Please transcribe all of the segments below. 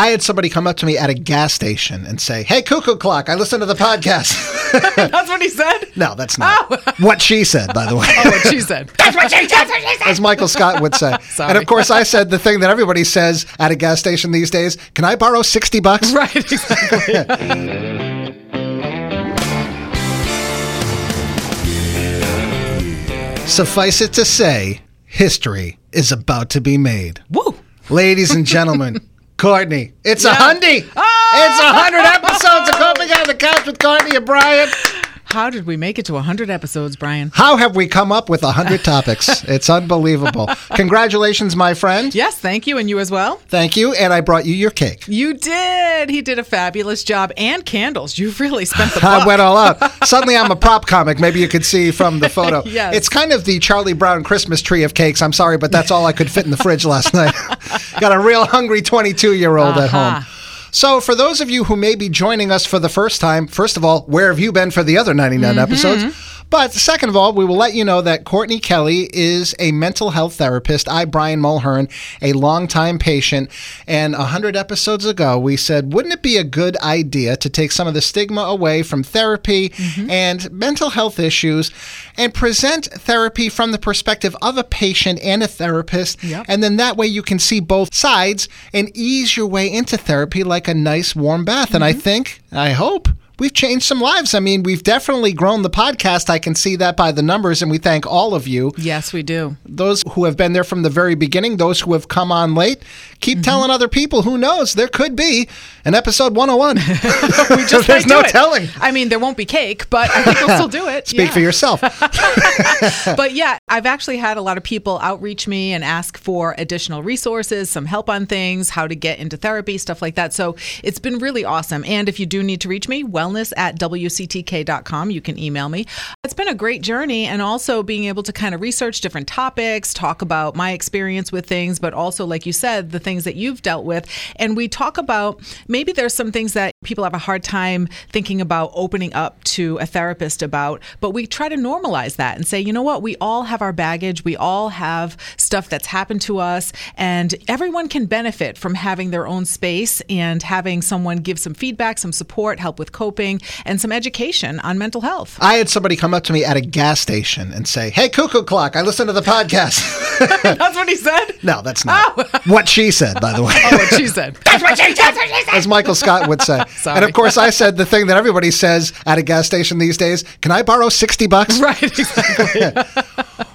I had somebody come up to me at a gas station and say, Hey, cuckoo clock, I listen to the podcast. That's what he said. no, that's not oh. what she said, by the way. Oh, what she said. That's what she, that's what she said. As Michael Scott would say. And of course, I said the thing that everybody says at a gas station these days Can I borrow 60 bucks? right, exactly. Suffice it to say, history is about to be made. Woo. Ladies and gentlemen, Courtney, it's a Yeah. hundy. Oh! Ah! It's a hundred episodes of Coping on the Couch with Courtney and Brian. How did we make it to 100 episodes, Brian? How have we come up with a hundred topics? It's unbelievable. Congratulations, my friend. Yes, thank you. And you as well? Thank you. And I brought you your cake. You did. He did a fabulous job. And candles. You've really spent the I went all out. Suddenly I'm a prop comic. Maybe you could see from the photo. Yes. It's kind of the Charlie Brown Christmas tree of cakes. I'm sorry, but that's all I could fit in the fridge last night. Got a real hungry 22 year old at Uh-huh. home. So, for those of you who may be joining us for the first time, first of all, where have you been for the other 99 Mm-hmm. episodes? But second of all, we will let you know that Courtney Kelly is a mental health therapist. I, Brian Mulhern, a longtime patient. And 100 episodes ago, we said, wouldn't it be a good idea to take some of the stigma away from therapy Mm-hmm. and mental health issues and present therapy from the perspective of a patient and a therapist? Yep. And then that way you can see both sides and ease your way into therapy like a nice warm bath. And I Mm-hmm. think, I hope. We've changed some lives. I mean, we've definitely grown the podcast. I can see that by the numbers, and we thank all of you. Yes, we do. Those who have been there from the very beginning, those who have come on late, keep Mm-hmm. telling other people. Who knows? There could be an episode 101. We just There's no telling. I mean, there won't be cake, but I think we'll still do it. Speak Yeah. for yourself. but yeah, I've actually had a lot of people outreach me and ask for additional resources, some help on things, how to get into therapy, stuff like that. So it's been really awesome. And if you do need to reach me, wellness at wctk.com, you can email me. It's been a great journey and also being able to kind of research different topics, talk about my experience with things, but also, like you said, the things that you've dealt with. And we talk about maybe there's some things that people have a hard time thinking about opening up to a therapist about, but we try to normalize that and say, you know what, we all have our baggage, we all have stuff that's happened to us, and everyone can benefit from having their own space and having someone give some feedback, some support, help with coping, and some education on mental health. I had somebody come up to me at a gas station and say, Hey, cuckoo clock, I listen to the podcast. That's what he said. no, that's not oh. what she said, by the way. Oh, what she said. That's what she, that's what she said. as Michael Scott would say. Sorry. And of course, I said the thing that everybody says at a gas station these days Can I borrow 60 bucks? Right, exactly.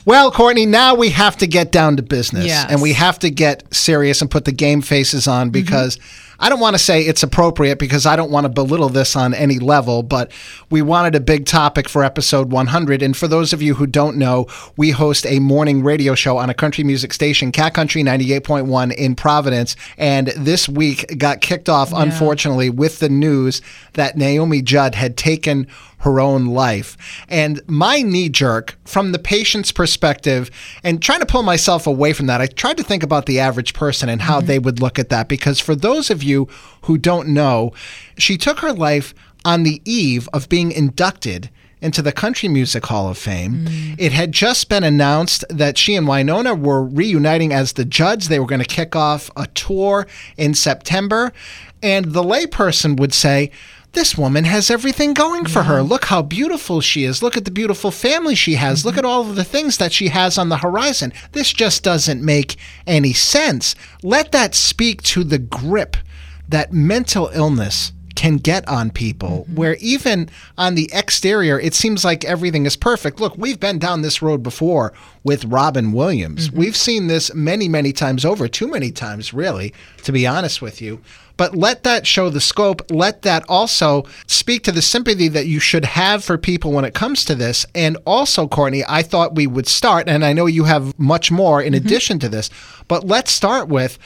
Well, Courtney, now we have to get down to business Yes. and we have to get serious and put the game faces on because. Mm-hmm. I don't want to say it's appropriate because I don't want to belittle this on any level, but we wanted a big topic for episode 100. And for those of you who don't know, we host a morning radio show on a country music station, Cat Country 98.1 in Providence. And this week got kicked off, unfortunately, with the news that Naomi Judd had taken her own life. And my knee jerk from the patient's perspective, and trying to pull myself away from that, I tried to think about the average person and how mm-hmm. they would look at that. Because for those of you who don't know, she took her life on the eve of being inducted into the Country Music Hall of Fame. Mm. It had just been announced that she and Wynonna were reuniting as the Judds. They were going to kick off a tour in September. And the layperson would say, this woman has everything going for her. Look how beautiful she is. Look at the beautiful family she has. Look at mm-hmm. all of the things that she has on the horizon. This just doesn't make any sense. Let that speak to the grip that mental illness can get on people, mm-hmm. where even on the exterior, it seems like everything is perfect. Look, we've been down this road before with Robin Williams. Mm-hmm. We've seen this many, many times over, too many times, really, to be honest with you. But let that show the scope. Let that also speak to the sympathy that you should have for people when it comes to this. And also, Courtney, I thought we would start, and I know you have much more in mm-hmm. addition to this, but let's start with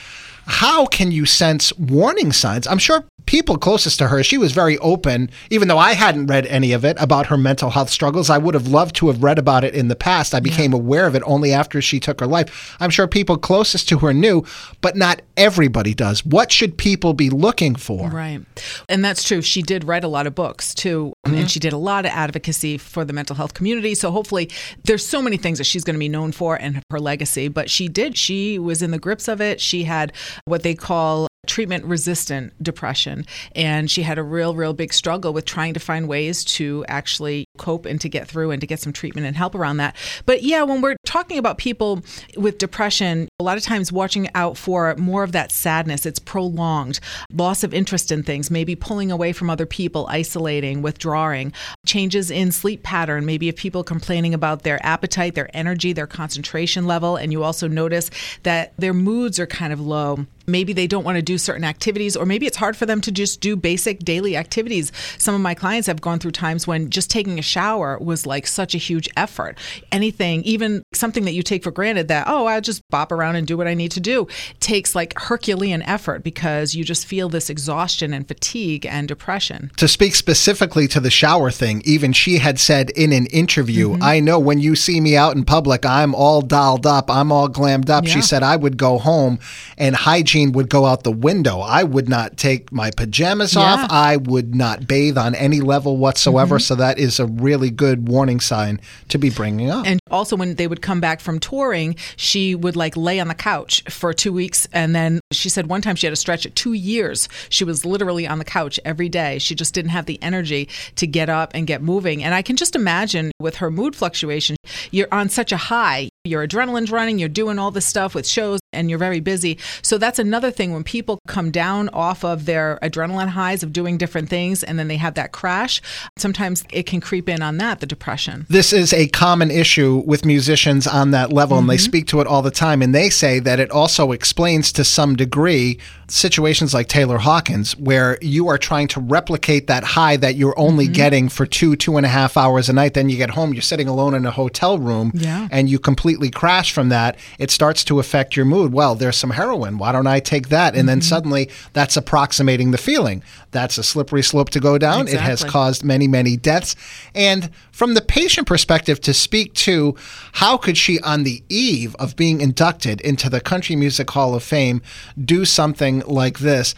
how can you sense warning signs? I'm sure people closest to her, she was very open, even though I hadn't read any of it about her mental health struggles. I would have loved to have read about it in the past. I became aware of it only after she took her life. I'm sure people closest to her knew, but not everybody does. What should people be looking for? Right. And that's true. She did write a lot of books too. And mm-hmm. she did a lot of advocacy for the mental health community. So hopefully there's so many things that she's going to be known for and her legacy. But she did. She was in the grips of it. She had what they call treatment resistant depression. And she had a real, real big struggle with trying to find ways to actually cope and to get through and to get some treatment and help around that. But yeah, when we're talking about people with depression, a lot of times watching out for more of that sadness, it's prolonged, loss of interest in things, maybe pulling away from other people, isolating, withdrawing, changes in sleep pattern, maybe if people complaining about their appetite, their energy, their concentration level, and you also notice that their moods are kind of low maybe they don't want to do certain activities or maybe it's hard for them to just do basic daily activities some of my clients have gone through times when just taking a shower was like such a huge effort anything even something that you take for granted that oh i'll just bop around and do what i need to do takes like herculean effort because you just feel this exhaustion and fatigue and depression To speak specifically to the shower thing, even she had said in an interview, Mm-hmm. I know when you see me out in public, I'm all dolled up, I'm all glammed up. She said I would go home and hygiene would go out the window. I would not take my pajamas Yeah. off. I would not bathe on any level whatsoever. Mm-hmm. So that is a really good warning sign to be bringing up. And also, when they would come back from touring, she would like lay on the couch for two weeks. And then she said one time she had a stretch at two years. She was literally on the couch every day. She just didn't have the energy to get up and get moving. And I can just imagine with her mood fluctuation, you're on such a high. Your adrenaline's running, you're doing all this stuff with shows, and you're very busy. So that's another thing when people come down off of their adrenaline highs of doing different things and then they have that crash, sometimes it can creep in on that, the depression. this is a common issue with musicians on that level, and they mm-hmm. speak to it all the time. And they say that it also explains to some degree situations like Taylor Hawkins, where you are trying to replicate that high that you're only mm-hmm. getting for two, two and a half hours a night. Then you get home, you're sitting alone in a hotel room, Yeah. and you completely crash from that. It starts to affect your mood. Well, there's some heroin. Why don't I take that? And then mm-hmm. suddenly that's approximating the feeling. That's a slippery slope to go down. It has caused many, many deaths. And from the patient perspective, to speak to how could she, on the eve of being inducted into the Country Music Hall of Fame, do something like this?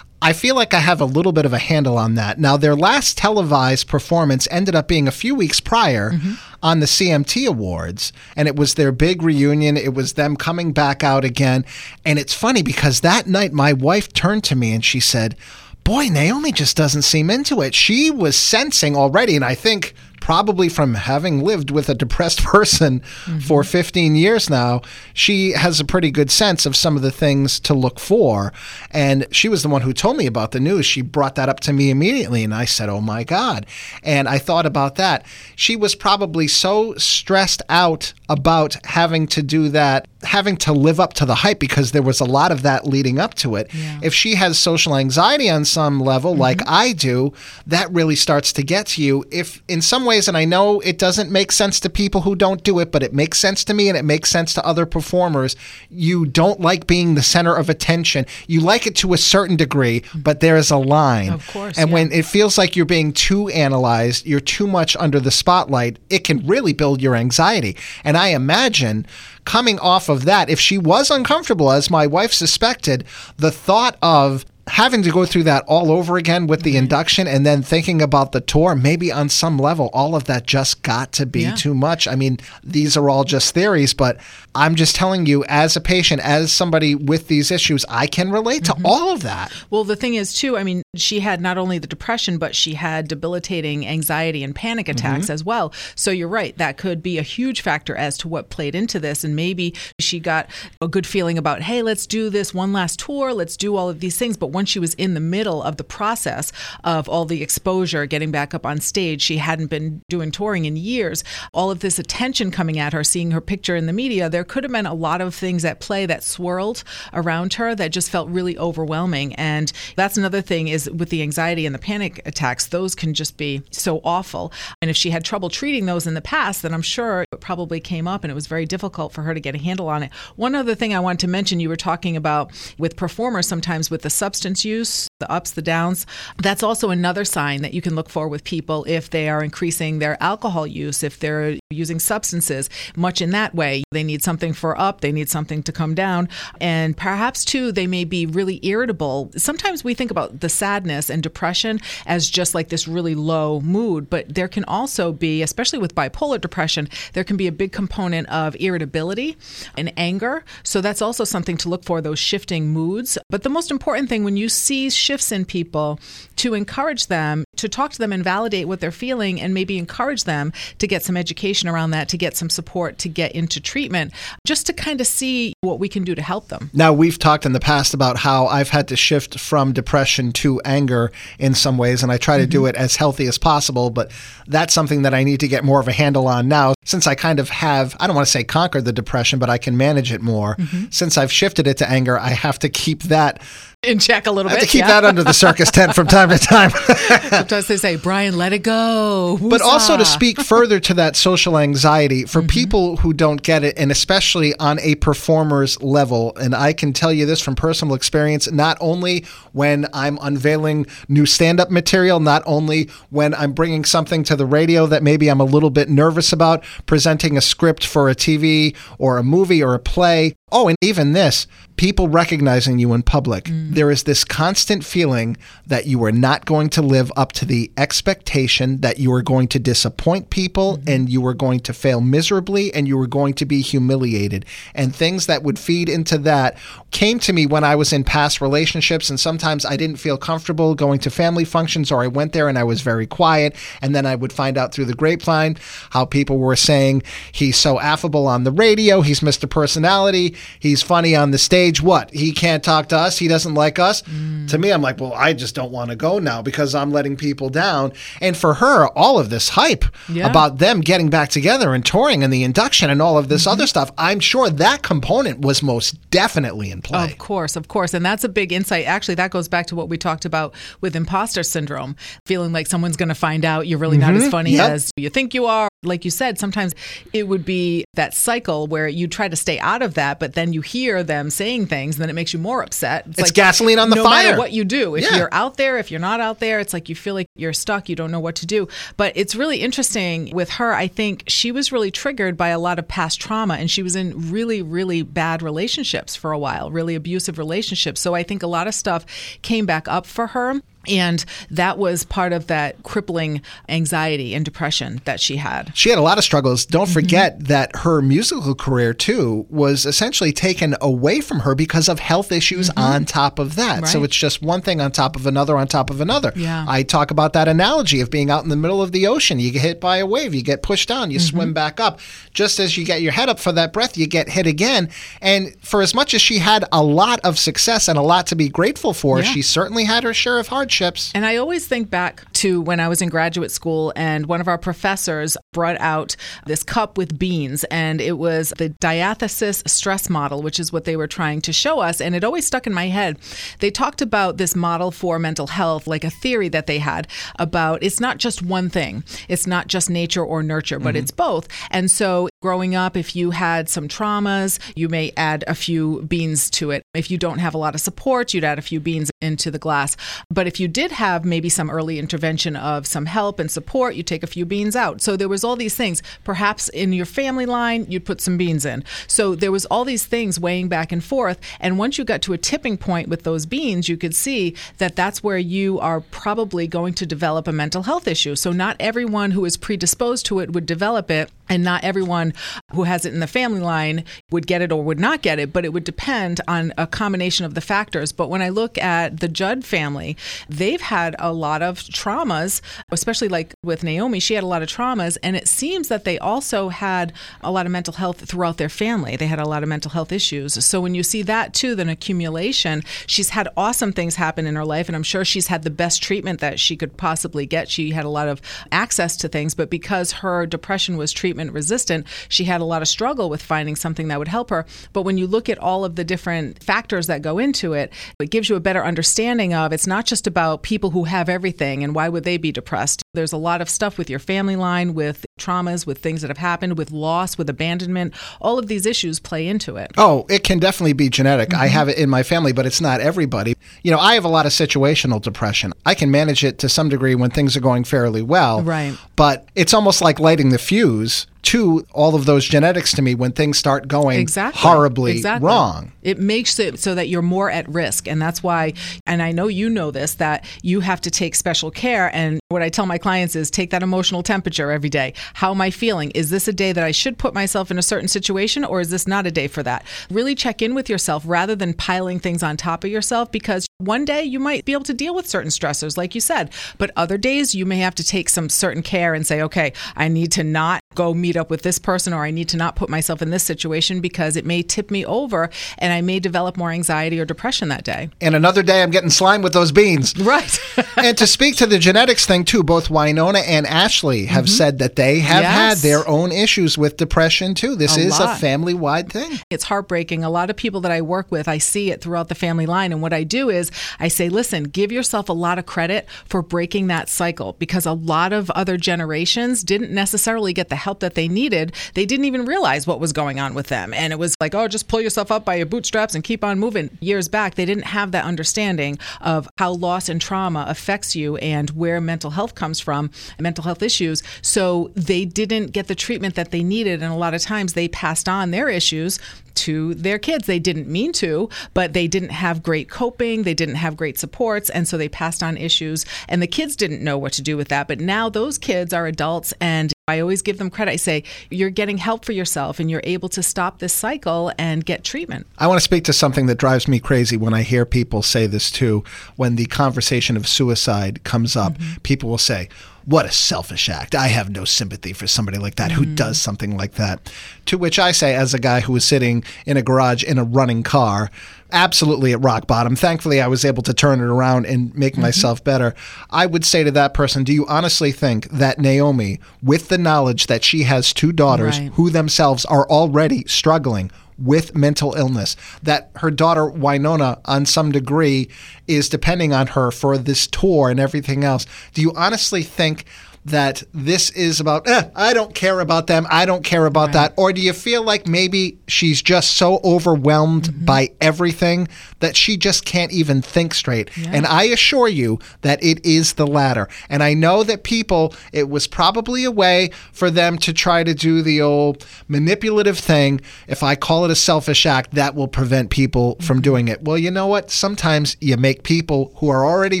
I feel like I have a little bit of a handle on that. Now, their last televised performance ended up being a few weeks prior mm-hmm. on the CMT Awards, and it was their big reunion. It was them coming back out again. And it's funny because that night, my wife turned to me and she said, Boy, Naomi just doesn't seem into it. She was sensing already, and I think probably from having lived with a depressed person for mm-hmm. 15 years now, she has a pretty good sense of some of the things to look for. And she was the one who told me about the news. She brought that up to me immediately, and I said, Oh my God. And I thought about that. She was probably so stressed out about having to do that, having to live up to the hype because there was a lot of that leading up to it. If she has social anxiety on some level, mm-hmm. like I do, that really starts to get to you. If in some ways, and I know it doesn't make sense to people who don't do it, but it makes sense to me and it makes sense to other performers, you don't like being the center of attention. You like it to a certain degree, but there is a line. Of course, And yeah. when it feels like you're being too analyzed, you're too much under the spotlight, it can really build your anxiety. And I imagine coming off of that, if she was uncomfortable, as my wife suspected, the thought of having to go through that all over again with the mm-hmm. induction and then thinking about the tour, maybe on some level, all of that just got to be Yeah. too much. I mean, these are all just theories, but I'm just telling you, as a patient, as somebody with these issues, I can relate to mm-hmm. all of that. Well, the thing is, too, I mean, she had not only the depression, but she had debilitating anxiety and panic mm-hmm. attacks as well. So you're right. That could be a huge factor as to what played into this. And maybe she got a good feeling about, hey, let's do this one last tour. Let's do all of these things. But once she was in the middle of the process of all the exposure, getting back up on stage, she hadn't been doing touring in years. All of this attention coming at her, seeing her picture in the media, there could have been a lot of things at play that swirled around her that just felt really overwhelming. And that's another thing is with the anxiety and the panic attacks, those can just be so awful. And if she had trouble treating those in the past, then I'm sure it probably came up and it was very difficult for her to get a handle on it. One other thing I wanted to mention you were talking about with performers sometimes with the substance use the ups, the downs. That's also another sign that you can look for with people if they are increasing their alcohol use, if they're using substances, much in that way. They need something for up, they need something to come down. And perhaps, too, they may be really irritable. Sometimes we think about the sadness and depression as just like this really low mood, but there can also be, especially with bipolar depression, there can be a big component of irritability and anger. So that's also something to look for, those shifting moods. But the most important thing when you see shifts in people, to encourage them, to talk to them and validate what they're feeling, and maybe encourage them to get some education around that, to get some support, to get into treatment, just to kind of see what we can do to help them. Now, we've talked in the past about how I've had to shift from depression to anger in some ways, and I try to do mm-hmm. it as healthy as possible, but that's something that I need to get more of a handle on now since I kind of have, I don't want to say conquered the depression, but I can manage it more. Mm-hmm. Since I've shifted it to anger, I have to keep that In check a little bit. to keep yeah. that under the circus tent from time to time. Sometimes they say, Brian, let it go. but also to speak further to that social anxiety for Mm-hmm. people who don't get it and especially on a performer's level and i can tell you this from personal experience not only when i'm unveiling new stand-up material not only when i'm bringing something to the radio that maybe i'm a little bit nervous about presenting a script for a tv or a movie or a play oh and even this people recognizing you in public Mm. there is this constant feeling that you are not going to live up to the expectation that you are going to disappoint people Mm-hmm. and you are going to fail miserably and you are going to be humiliated and things that would feed into that came to me when I was in past relationships and sometimes I didn't feel comfortable going to family functions or I went there and I was very quiet and then I would find out through the grapevine how people were saying he's so affable on the radio he's Mr. Personality he's funny on the stage what he can't talk to us he doesn't like us to me I'm like well I just don't want to go now because I'm letting people down and for her all of this hype Yeah. about them getting back together and touring and the induction and all of this mm-hmm. other stuff I'm sure that component was most definitely in play Of course, of course. And that's a big insight. Actually, that goes back to what we talked about with imposter syndrome, feeling like someone's going to find out you're really not as mm-hmm. funny Yep. as you think you are. Like you said, sometimes it would be that cycle where you try to stay out of that, but then you hear them saying things, and then it makes you more upset. It's gasoline on the no fire. matter what you do, if Yeah. you're out there, if you're not out there, it's like you feel like you're stuck, you don't know what to do. But it's really interesting with her. I think she was really triggered by a lot of past trauma, and she was in really, really bad relationships for a while, really abusive relationships. So I think a lot of stuff came back up for her. And that was part of that crippling anxiety and depression that she had. She had a lot of struggles. Don't mm-hmm. forget that her musical career, too, was essentially taken away from her because of health issues mm-hmm. on top of that. So it's just one thing on top of another on top of another. Yeah. I talk about that analogy of being out in the middle of the ocean. You get hit by a wave, you get pushed down, you swim mm-hmm. back up. Just as you get your head up for that breath, you get hit again. And for as much as she had a lot of success and a lot to be grateful for, Yeah. she certainly had her share of hardships. And I always think back to when I was in graduate school, and one of our professors brought out this cup with beans, and it was the diathesis stress model, which is what they were trying to show us. And it always stuck in my head. They talked about this model for mental health, like a theory that they had about it's not just one thing, it's not just nature or nurture, but mm-hmm. it's both. And so growing up, if you had some traumas, you may add a few beans to it. If you don't have a lot of support, you'd add a few beans into the glass. But if you did have maybe some early intervention of some help and support, you take a few beans out. So there was all these things. Perhaps in your family line, you'd put some beans in. So there was all these things weighing back and forth. And once you got to a tipping point with those beans, you could see that that's where you are probably going to develop a mental health issue. So not everyone who is predisposed to it would develop it. And not everyone who has it in the family line would get it or would not get it, but it would depend on a combination of the factors. But when I look at the Judd family, they've had a lot of traumas, especially like with Naomi, she had a lot of traumas. And it seems that they also had a lot of mental health throughout their family. They had a lot of mental health issues. So when you see that too, then accumulation, she's had awesome things happen in her life. And I'm sure she's had the best treatment that she could possibly get. She had a lot of access to things, but because her depression was treatment resistant, she had a lot of struggle with finding something that would help her. But when you look at all of the different factors that go into it, it gives you a better understanding of it's not just about people who have everything and why would they be depressed. There's a lot of stuff with your family line, with traumas, with things that have happened, with loss, with abandonment. All of these issues play into it. Oh, it can definitely be genetic. I mm-hmm. have it in my family, but it's not everybody. You know, I have a lot of situational depression. I can manage it to some degree when things are going fairly well. Right. But it's almost like lighting the fuse to all of those genetics to me when things start going exactly horribly exactly. wrong. It makes it so that you're more at risk, and that's why. And I know you know this that you have to take special care. And what I tell my clients is take that emotional temperature every day. How am I feeling? Is this a day that I should put myself in a certain situation, or is this not a day for that? Really check in with yourself rather than piling things on top of yourself because one day you might be able to deal with certain stressors, like you said, but other days you may have to take some certain care and say, okay, I need to not go meet up with this person or I need to not put myself in this situation because it may tip me over and I may develop more anxiety or depression that day. And another day I'm getting slime with those beans. Right. and to speak to the genetics thing too, both Wynonna and Ashley have said that they have Mm-hmm. Yes. had their own issues with depression too. This A is a family wide thing. It's heartbreaking. A lot of people that I work with, I see it throughout the family line. And what I do is I say, listen, give yourself a lot of credit for breaking that cycle because a lot of other generations didn't necessarily get the help that they needed. They didn't even realize what was going on with them. And it was like, oh, just pull yourself up by your bootstraps and keep on moving. Years back, they didn't have that understanding of how loss and trauma affects you and where mental health comes from, mental health issues. So they didn't get the treatment that they needed. And a lot of times they passed on their issues to their kids. They didn't mean to, but they didn't have great coping. They didn't have great supports. And so they passed on issues. And the kids didn't know what to do with that. But now those kids are adults and I always give them credit. I say, you're getting help for yourself and you're able to stop this cycle and get treatment. I want to speak to something that drives me crazy when I hear people say this too. When the conversation of suicide comes up, mm-hmm. people will say, What a selfish act. I have no sympathy for somebody like that who mm. does something like that. To which I say, as a guy who was sitting in a garage in a running car, absolutely at rock bottom. Thankfully, I was able to turn it around and make mm-hmm. myself better. I would say to that person, Do you honestly think that Naomi, with the knowledge that she has two daughters Right. who themselves are already struggling with mental illness, that her daughter Wynonna, on some degree, is depending on her for this tour and everything else. Do you honestly think that this is about, eh, I don't care about them, I don't care about that? Or do you feel like maybe she's just so overwhelmed by everything that she just can't even think straight? And I assure you that it is the latter. And I know that people, it was probably a way for them to try to do the old manipulative thing. If I call it a selfish act, that will prevent people from doing it. Well, you know what? Sometimes you make people who are already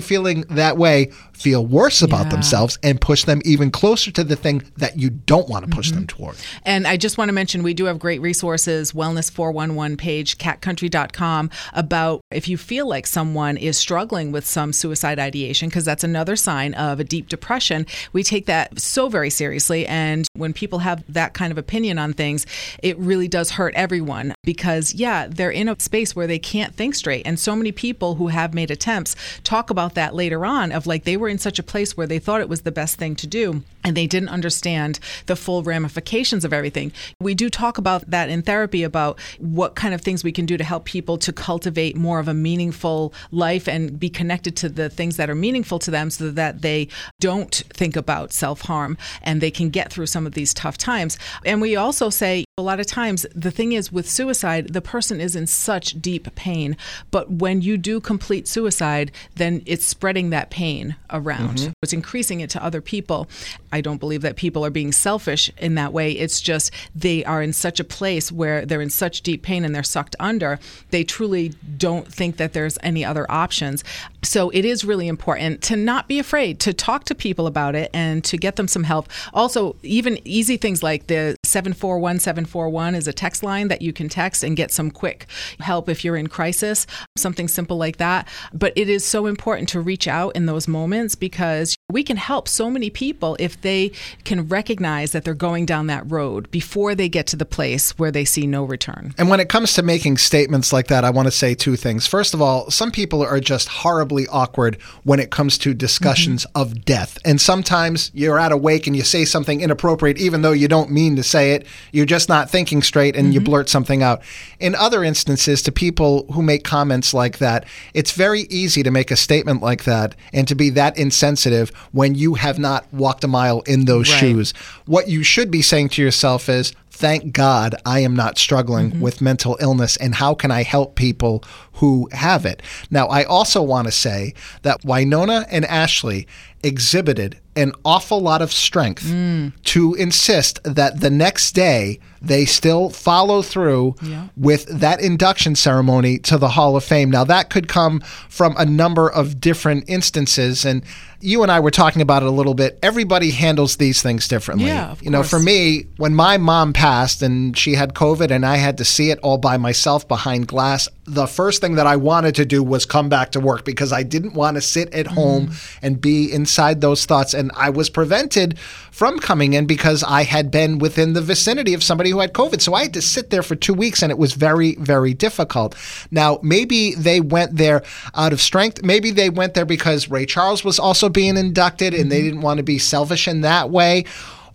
feeling that way feel worse about Yeah. themselves and push them even closer to the thing that you don't want to push them mm-hmm. toward. And I just want to mention we do have great resources, Wellness 411 page, catcountry.com, about if you feel like someone is struggling with some suicide ideation, because that's another sign of a deep depression. We take that so very seriously. And when people have that kind of opinion on things, it really does hurt everyone because, yeah, they're in a space where they can't think straight. And so many people who have made attempts talk about that later on of like they were in such a place where they thought it was the best thing to do and they didn't understand the full ramifications of everything. We do talk about that in therapy about what kind of things we can do to help people to cultivate more of a meaningful life and be connected to the things that are meaningful to them so that they don't think about self harm and they can get through some of these tough times. And we also say a lot of times the thing is with suicide, the person is in such deep pain. But when you do complete suicide, then it's spreading that pain around. Mm-hmm. It's increasing it to other people. I don't believe that people are being selfish in that way. It's just they are in such a place where they're in such deep pain and they're sucked under. They truly don't think that there's any other options. So it is really important to not be afraid to talk to people about it and to get them some help. Also, even easy things like the 741741 is a text line that you can text and get some quick help if you're in crisis, something simple like that. But it is so important to reach out in those moments because we can help so many people if they can recognize that they're going down that road before they get to the place where they see no return. And when it comes to making statements like that, I want to say two things. First of all, some people are just horribly awkward when it comes to discussions mm-hmm. of death. And sometimes you're at a wake and you say something inappropriate, even though you don't mean to say it. You're just not thinking straight and you mm-hmm. blurt something out. In other instances, to people who make comments like that, it's very easy to make a statement like that and to be that insensitive when you have not walked a mile in those Right. shoes. What you should be saying to yourself is, Thank God I am not struggling Mm-hmm. with mental illness, and how can I help people who have it? Now, I also want to say that Wynonna and Ashley exhibited an awful lot of strength Mm. to insist that the next day they still follow through Yeah. with that induction ceremony to the Hall of Fame. Now, that could come from a number of different instances, and you and I were talking about it a little bit. Everybody handles these things differently. Yeah, of you know, for me, when my mom passed and she had COVID and I had to see it all by myself behind glass, the first thing that I wanted to do was come back to work because I didn't want to sit at home mm. and be inside those thoughts. And I was prevented from coming in because I had been within the vicinity of somebody who had COVID. So I had to sit there for two weeks and it was very, very difficult. Now, maybe they went there out of strength. Maybe they went there because Ray Charles was also being inducted and they mm-hmm. didn't want to be selfish in that way.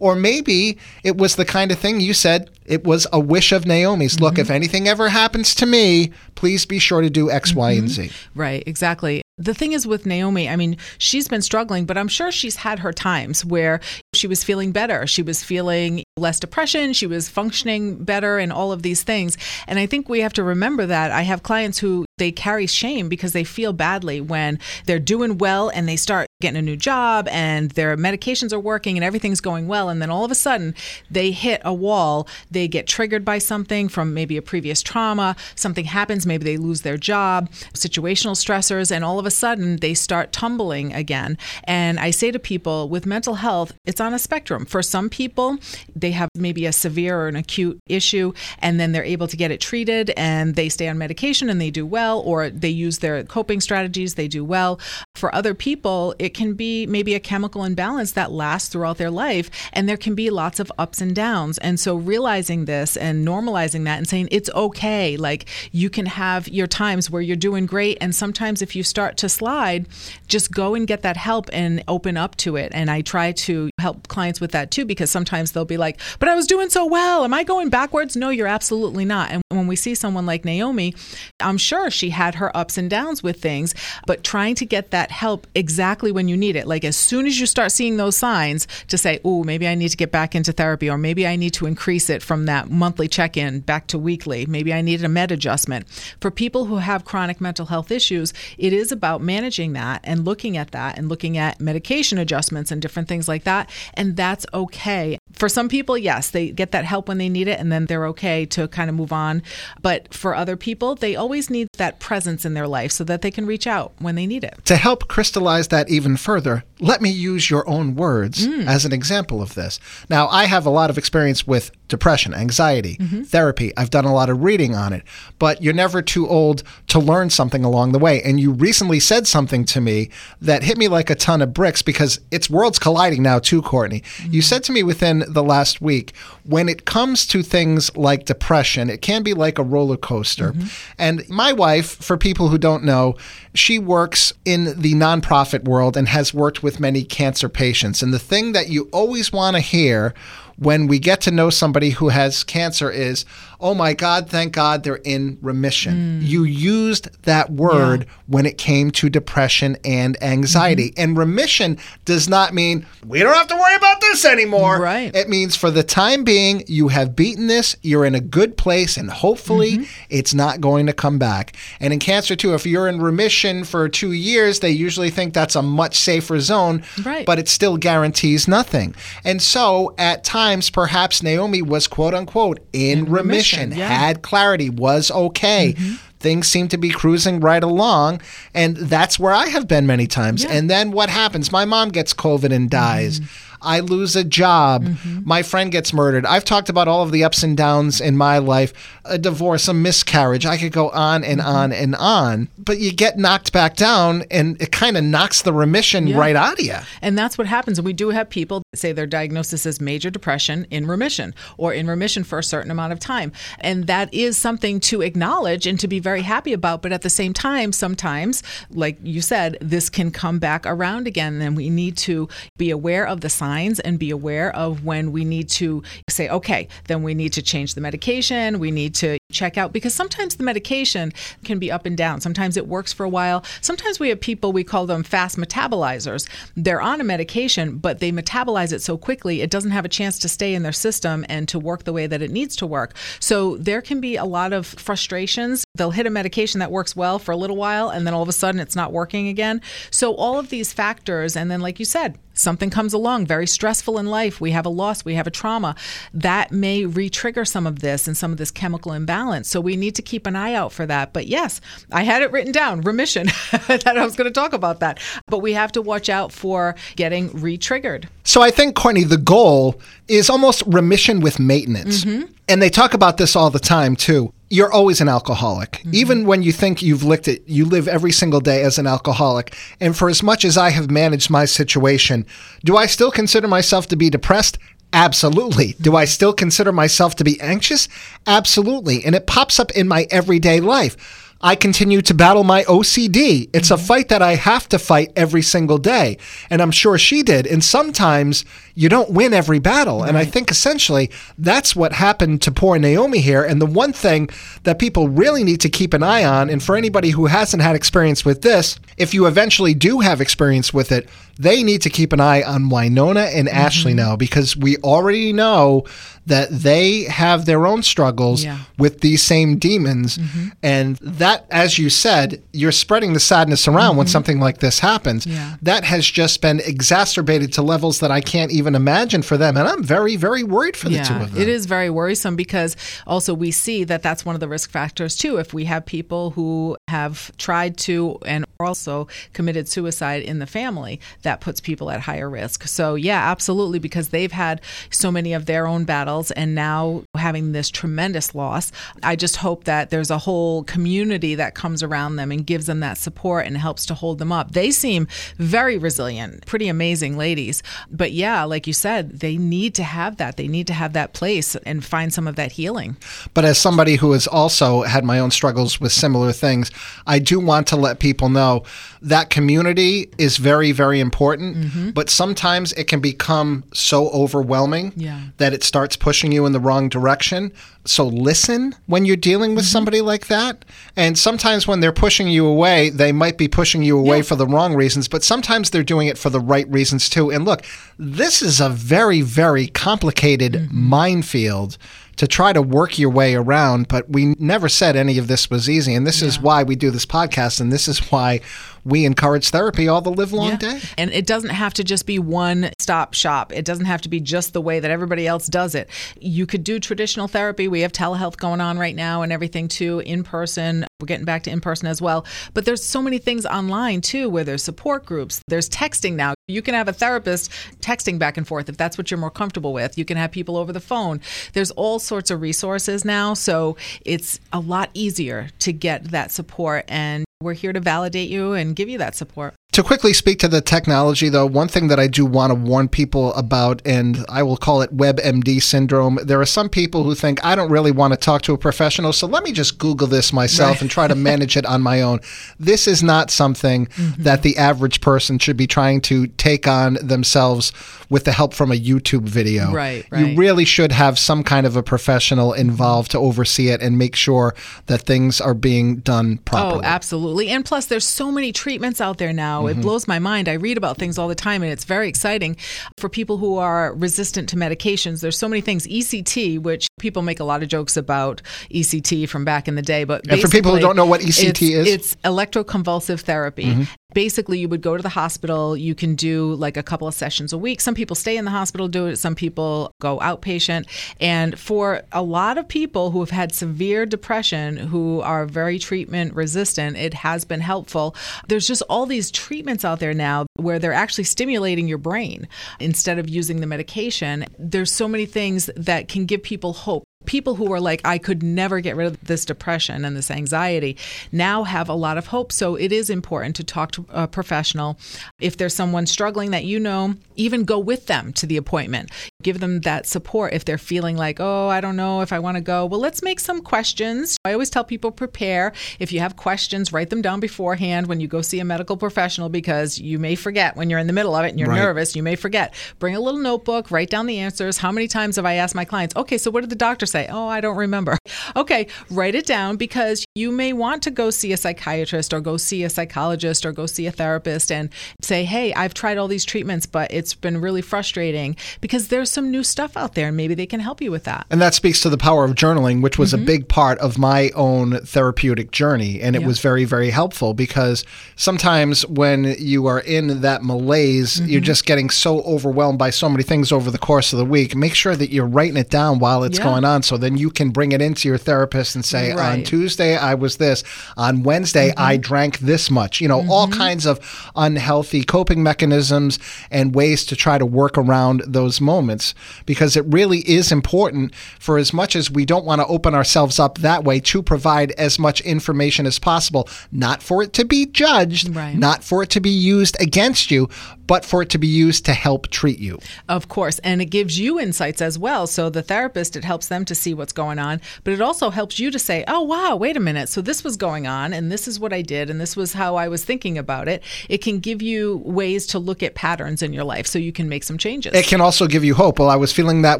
Or maybe it was the kind of thing you said, it was a wish of Naomi's. Look, if mm-hmm. anything ever happens to me, please be sure to do X, Y, and mm-hmm. Z. Right, exactly. The thing is with Naomi, I mean, she's been struggling, but I'm sure she's had her times where she was feeling better. She was feeling less depression. She was functioning better and all of these things. And I think we have to remember that. I have clients who they carry shame because they feel badly when they're doing well and they start getting a new job and their medications are working and everything's going well. And then all of a sudden they hit a wall. They get triggered by something from maybe a previous trauma. Something happens. Maybe they lose their job, situational stressors, and all of a sudden they start tumbling again. And I say to people with mental health, it's on a spectrum. For some people, they have maybe a severe or an acute issue, and then they're able to get it treated and they stay on medication and they do well, or they use their coping strategies, they do well. For other people, it can be maybe a chemical imbalance that lasts throughout their life, and there can be lots of ups and downs. And so, realizing this and normalizing that and saying it's okay, like you can have your times where you're doing great, and sometimes if you start to slide, just go and get that help and open up to it. And I try to help clients with that too, because sometimes they'll be like, But I was doing so well. Am I going backwards? No, you're absolutely not. And when we see someone like Naomi, I'm sure she had her ups and downs with things, but trying to get that help exactly when you need it. Like as soon as you start seeing those signs to say, oh, maybe I need to get back into therapy, or maybe I need to increase it from that monthly check in back to weekly. Maybe I need a med adjustment. For people who have chronic mental health issues, it is about managing that and looking at that and looking at medication adjustments and different things like that. And that's okay. For some people, yes, they get that help when they need it and then they're okay to kind of move on. But for other people, they always need that presence in their life so that they can reach out when they need it. To help crystallize that even further, let me use your own words mm. as an example of this. Now, I have a lot of experience with depression, anxiety, mm-hmm. therapy. I've done a lot of reading on it, but you're never too old to learn something along the way. And you recently said something to me that hit me like a ton of bricks because it's worlds colliding now, too, Courtney. You mm-hmm. said to me within the last week, when it comes to things like depression, it can be like a roller coaster. Mm-hmm. And my wife, for people who don't know, she works in the nonprofit world and has worked with many cancer patients. And the thing that you always want to hear when we get to know somebody who has cancer is, oh my God, thank God they're in remission. Hmm. You used that word when it came to depression and anxiety. Mm-hmm. And remission does not mean we don't have to worry about this anymore. Right. It means for the time being, you have beaten this, you're in a good place, and hopefully mm-hmm. it's not going to come back. And in cancer, too, if you're in remission for two years, they usually think that's a much safer zone, Right. but it still guarantees nothing. And so at times, perhaps Naomi was quote unquote in, remission, remission, yeah. had clarity, was okay. Mm-hmm. Things seem to be cruising right along. And that's where I have been many times. And then what happens? My mom gets COVID and dies. Mm-hmm. I lose a job. Mm-hmm. My friend gets murdered. I've talked about all of the ups and downs in my life a divorce, a miscarriage. I could go on and mm-hmm. on and on. But you get knocked back down, and it kind of knocks the remission Yeah. right out of you. And that's what happens. And we do have people say their diagnosis is major depression in remission or in remission for a certain amount of time. And that is something to acknowledge and to be very happy about. But at the same time, sometimes, like you said, this can come back around again. And we need to be aware of the signs and be aware of when we need to say, okay, then we need to change the medication. We need to check out because sometimes the medication can be up and down. Sometimes it works for a while. Sometimes we have people, we call them fast metabolizers. They're on a medication, but they metabolize it so quickly it doesn't have a chance to stay in their system and to work the way that it needs to work. So there can be a lot of frustrations. They'll hit a medication that works well for a little while and then all of a sudden it's not working again. So all of these factors, and then, like you said, something comes along very stressful in life we have a loss we have a trauma that may re-trigger some of this and some of this chemical imbalance so we need to keep an eye out for that but yes i had it written down remission that i was going to talk about that but we have to watch out for getting re-triggered So I think, Courtney, the goal is almost remission with maintenance. Mm-hmm. And they talk about this all the time, too. You're always an alcoholic. Mm-hmm. Even when you think you've licked it, you live every single day as an alcoholic. And for as much as I have managed my situation, do I still consider myself to be depressed? Absolutely. Do I still consider myself to be anxious? Absolutely. And it pops up in my everyday life. I continue to battle my OCD. It's a mm-hmm. fight that I have to fight every single day. And I'm sure she did. And sometimes you don't win every battle. And I think essentially that's what happened to poor Naomi here. And the one thing that people really need to keep an eye on, and for anybody who hasn't had experience with this, if you eventually do have experience with it, they need to keep an eye on Wynonna and Ashley mm-hmm. now because we already know that they have their own struggles Yeah. with these same demons. Mm-hmm. And that, as you said, you're spreading the sadness around when mm-hmm. something like this happens. Yeah. That has just been exacerbated to levels that I can't even imagine for them. And I'm very, very worried for the two of them. It is very worrisome because also we see that that's one of the risk factors too. If we have people who have tried to and also committed suicide in the family, that puts people at higher risk. So, yeah, absolutely, because they've had so many of their own battles and now having this tremendous loss. I just hope that there's a whole community that comes around them and gives them that support and helps to hold them up. They seem very resilient, pretty amazing ladies. But yeah, like you said, they need to have that. They need to have that place and find some of that healing. But as somebody who has also had my own struggles with similar things, I do want to let people know that community is very, very important. Mm-hmm. But sometimes it can become so overwhelming Yeah. that it starts pushing you in the wrong direction. So listen when you're dealing Mm-hmm. with somebody like that. And sometimes when they're pushing you away, they might be pushing you away Yeah. for the wrong reasons, but sometimes they're doing it for the right reasons too. And look, this is a very, very complicated Mm-hmm. minefield to try to work your way around, but we never said any of this was easy. And this is why we do this podcast, and this is why we encourage therapy all the live long Yeah. day. And it doesn't have to just be one stop shop. It doesn't have to be just the way that everybody else does it. You could do traditional therapy. We have telehealth going on right now and everything too, in person. We're getting back to in person as well. But there's so many things online too, where there's support groups, there's texting now. You can have a therapist texting back and forth if that's what you're more comfortable with. You can have people over the phone. There's all sorts of resources now. So it's a lot easier to get that support. And we're here to validate you and give you that support. To quickly speak to the technology, though, one thing that I do want to warn people about, and I will call it WebMD syndrome, there are some people who think, I don't really want to talk to a professional, so let me just Google this myself and try to manage it on my own. This is not something mm-hmm. that the average person should be trying to take on themselves with the help from a YouTube video. Right, You really should have some kind of a professional involved to oversee it and make sure that things are being done oh, properly. Oh, absolutely. And plus, there's so many treatments out there now. It mm-hmm. blows my mind. I read about things all the time, and it's very exciting for people who are resistant to medications. There's so many things. ECT, which people make a lot of jokes about ECT from back in the day, but for people who don't know what ECT it's- is? it's electroconvulsive therapy. Mm-hmm. Basically, you would go to the hospital. You can do like a couple of sessions a week. Some people stay in the hospital, do it. Some people go outpatient. And for a lot of people who have had severe depression, who are very treatment resistant, it has been helpful. There's just all these treatments out there now where they're actually stimulating your brain instead of using the medication. There's so many things that can give people hope people who are like i could never get rid of this depression and this anxiety now have a lot of hope. So it is important to talk to a professional. If there's someone struggling that you know even go with them to the appointment give them that support if they're feeling like, oh, I don't know if I want to go. Well, let's make some questions. I always tell people prepare. If you have questions, write them down beforehand when you go see a medical professional because you may forget when you're in the middle of it and you're Right. nervous, you may forget. Bring a little notebook, write down the answers. How many times have I asked my clients, okay, so what did the doctor say? Oh, I don't remember. Okay, write it down because you may want to go see a psychiatrist or go see a psychologist or go see a therapist and say, hey, I've tried all these treatments, but it's been really frustrating because there's some new stuff out there and maybe they can help you with that. And that speaks to the power of journaling, which was a mm-hmm. big part of my own therapeutic journey. And it Yeah. was very, very helpful because sometimes when you are in that malaise, you're mm-hmm. just getting so overwhelmed by so many things over the course of the week. Make sure that you're writing it down while it's Yeah. going on so then you can bring it into your therapist and say, on Tuesday, I was this. On Wednesday, I mm-hmm. drank this much. You know, all kinds of unhealthy coping mechanisms and ways to try to work around those moments because it really is important for as much as we don't want to open ourselves up that way to provide as much information as possible, not for it to be judged, Right. not for it to be used against you, but for it to be used to help treat you. Of course. And it gives you insights as well. So the therapist, it helps them to see what's going on, but it also helps you to say, oh, wow, wait a minute. So this was going on, and this is what I did, and this was how I was thinking about it. It can give you ways to look at patterns in your life so you can make some changes. It can also give you hope. Well, I was feeling that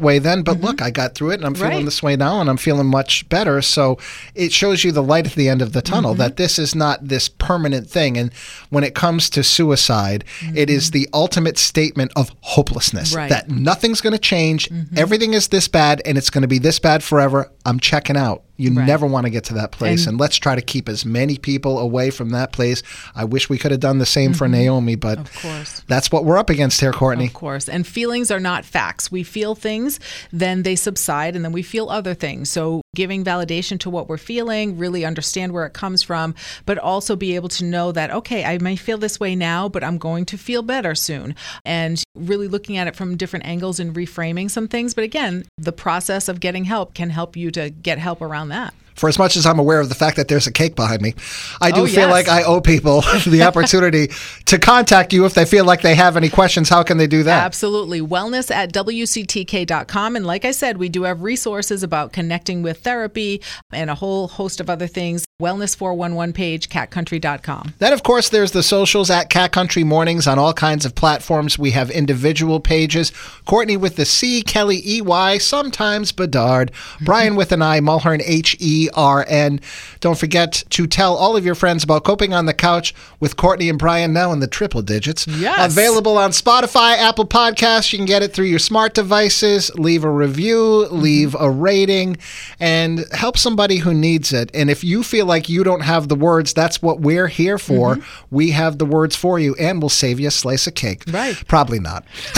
way then, but mm-hmm. look, I got through it and I'm feeling Right. this way now and I'm feeling much better. So it shows you the light at the end of the tunnel mm-hmm. that this is not this permanent thing. And when it comes to suicide, it is mm-hmm. the ultimate statement of hopelessness Right. that nothing's going to change. Everything is this bad and it's going to be this bad forever. I'm checking out. You Right. never want to get to that place. And- And, let's try to keep as many people away from that place. I wish we could have done the same for mm-hmm. Naomi, but Of course. that's what we're up against here, Courtney. Of course. And feelings are not facts. We feel things, then they subside, and then we feel other things. So, giving validation to what we're feeling, really understand where it comes from, but also be able to know that, okay, I may feel this way now, but I'm going to feel better soon. And really looking at it from different angles and reframing some things. But again, the process of getting help can help you to get help around that. For as much as I'm aware of the fact that there's a cake behind me, I do Oh, feel yes. like I owe people the opportunity to contact you if they feel like they have any questions. How can they do that? Absolutely. Wellness at WCTK.com. And like I said, we do have resources about connecting with therapy and a whole host of other things. Wellness 411 page, catcountry.com. Then, of course, there's the socials at Cat Country Mornings on all kinds of platforms. We have individual pages. Courtney with the C, Kelly E Y, sometimes Bedard, Brian with an I, Mulhern H E R N. Don't forget to tell all of your friends about Coping on the Couch with Courtney and Brian now in the triple digits. Yes. Available on Spotify, Apple Podcasts. You can get it through your smart devices. Leave a review, leave a rating, and help somebody who needs it. And if you feel like you don't have the words, that's what we're here for. Mm-hmm. We have the words for you, and we'll save you a slice of cake. Right. Probably not.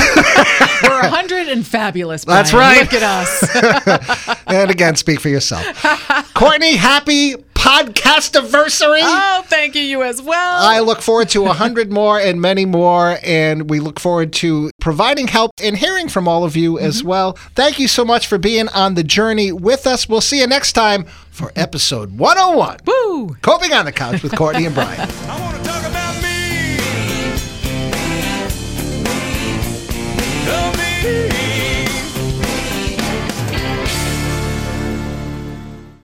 We're 100 and fabulous. That's right. Look at us. and again, speak for yourself. Courtney, happy podcast anniversary. Oh, thank you, you as well. I look forward to a hundred more and many more, and we look forward to providing help and hearing from all of you mm-hmm. as well. Thank you so much for being on the journey with us. We'll see you next time for episode 101. Woo! Coping on the couch with Courtney and Brian. me.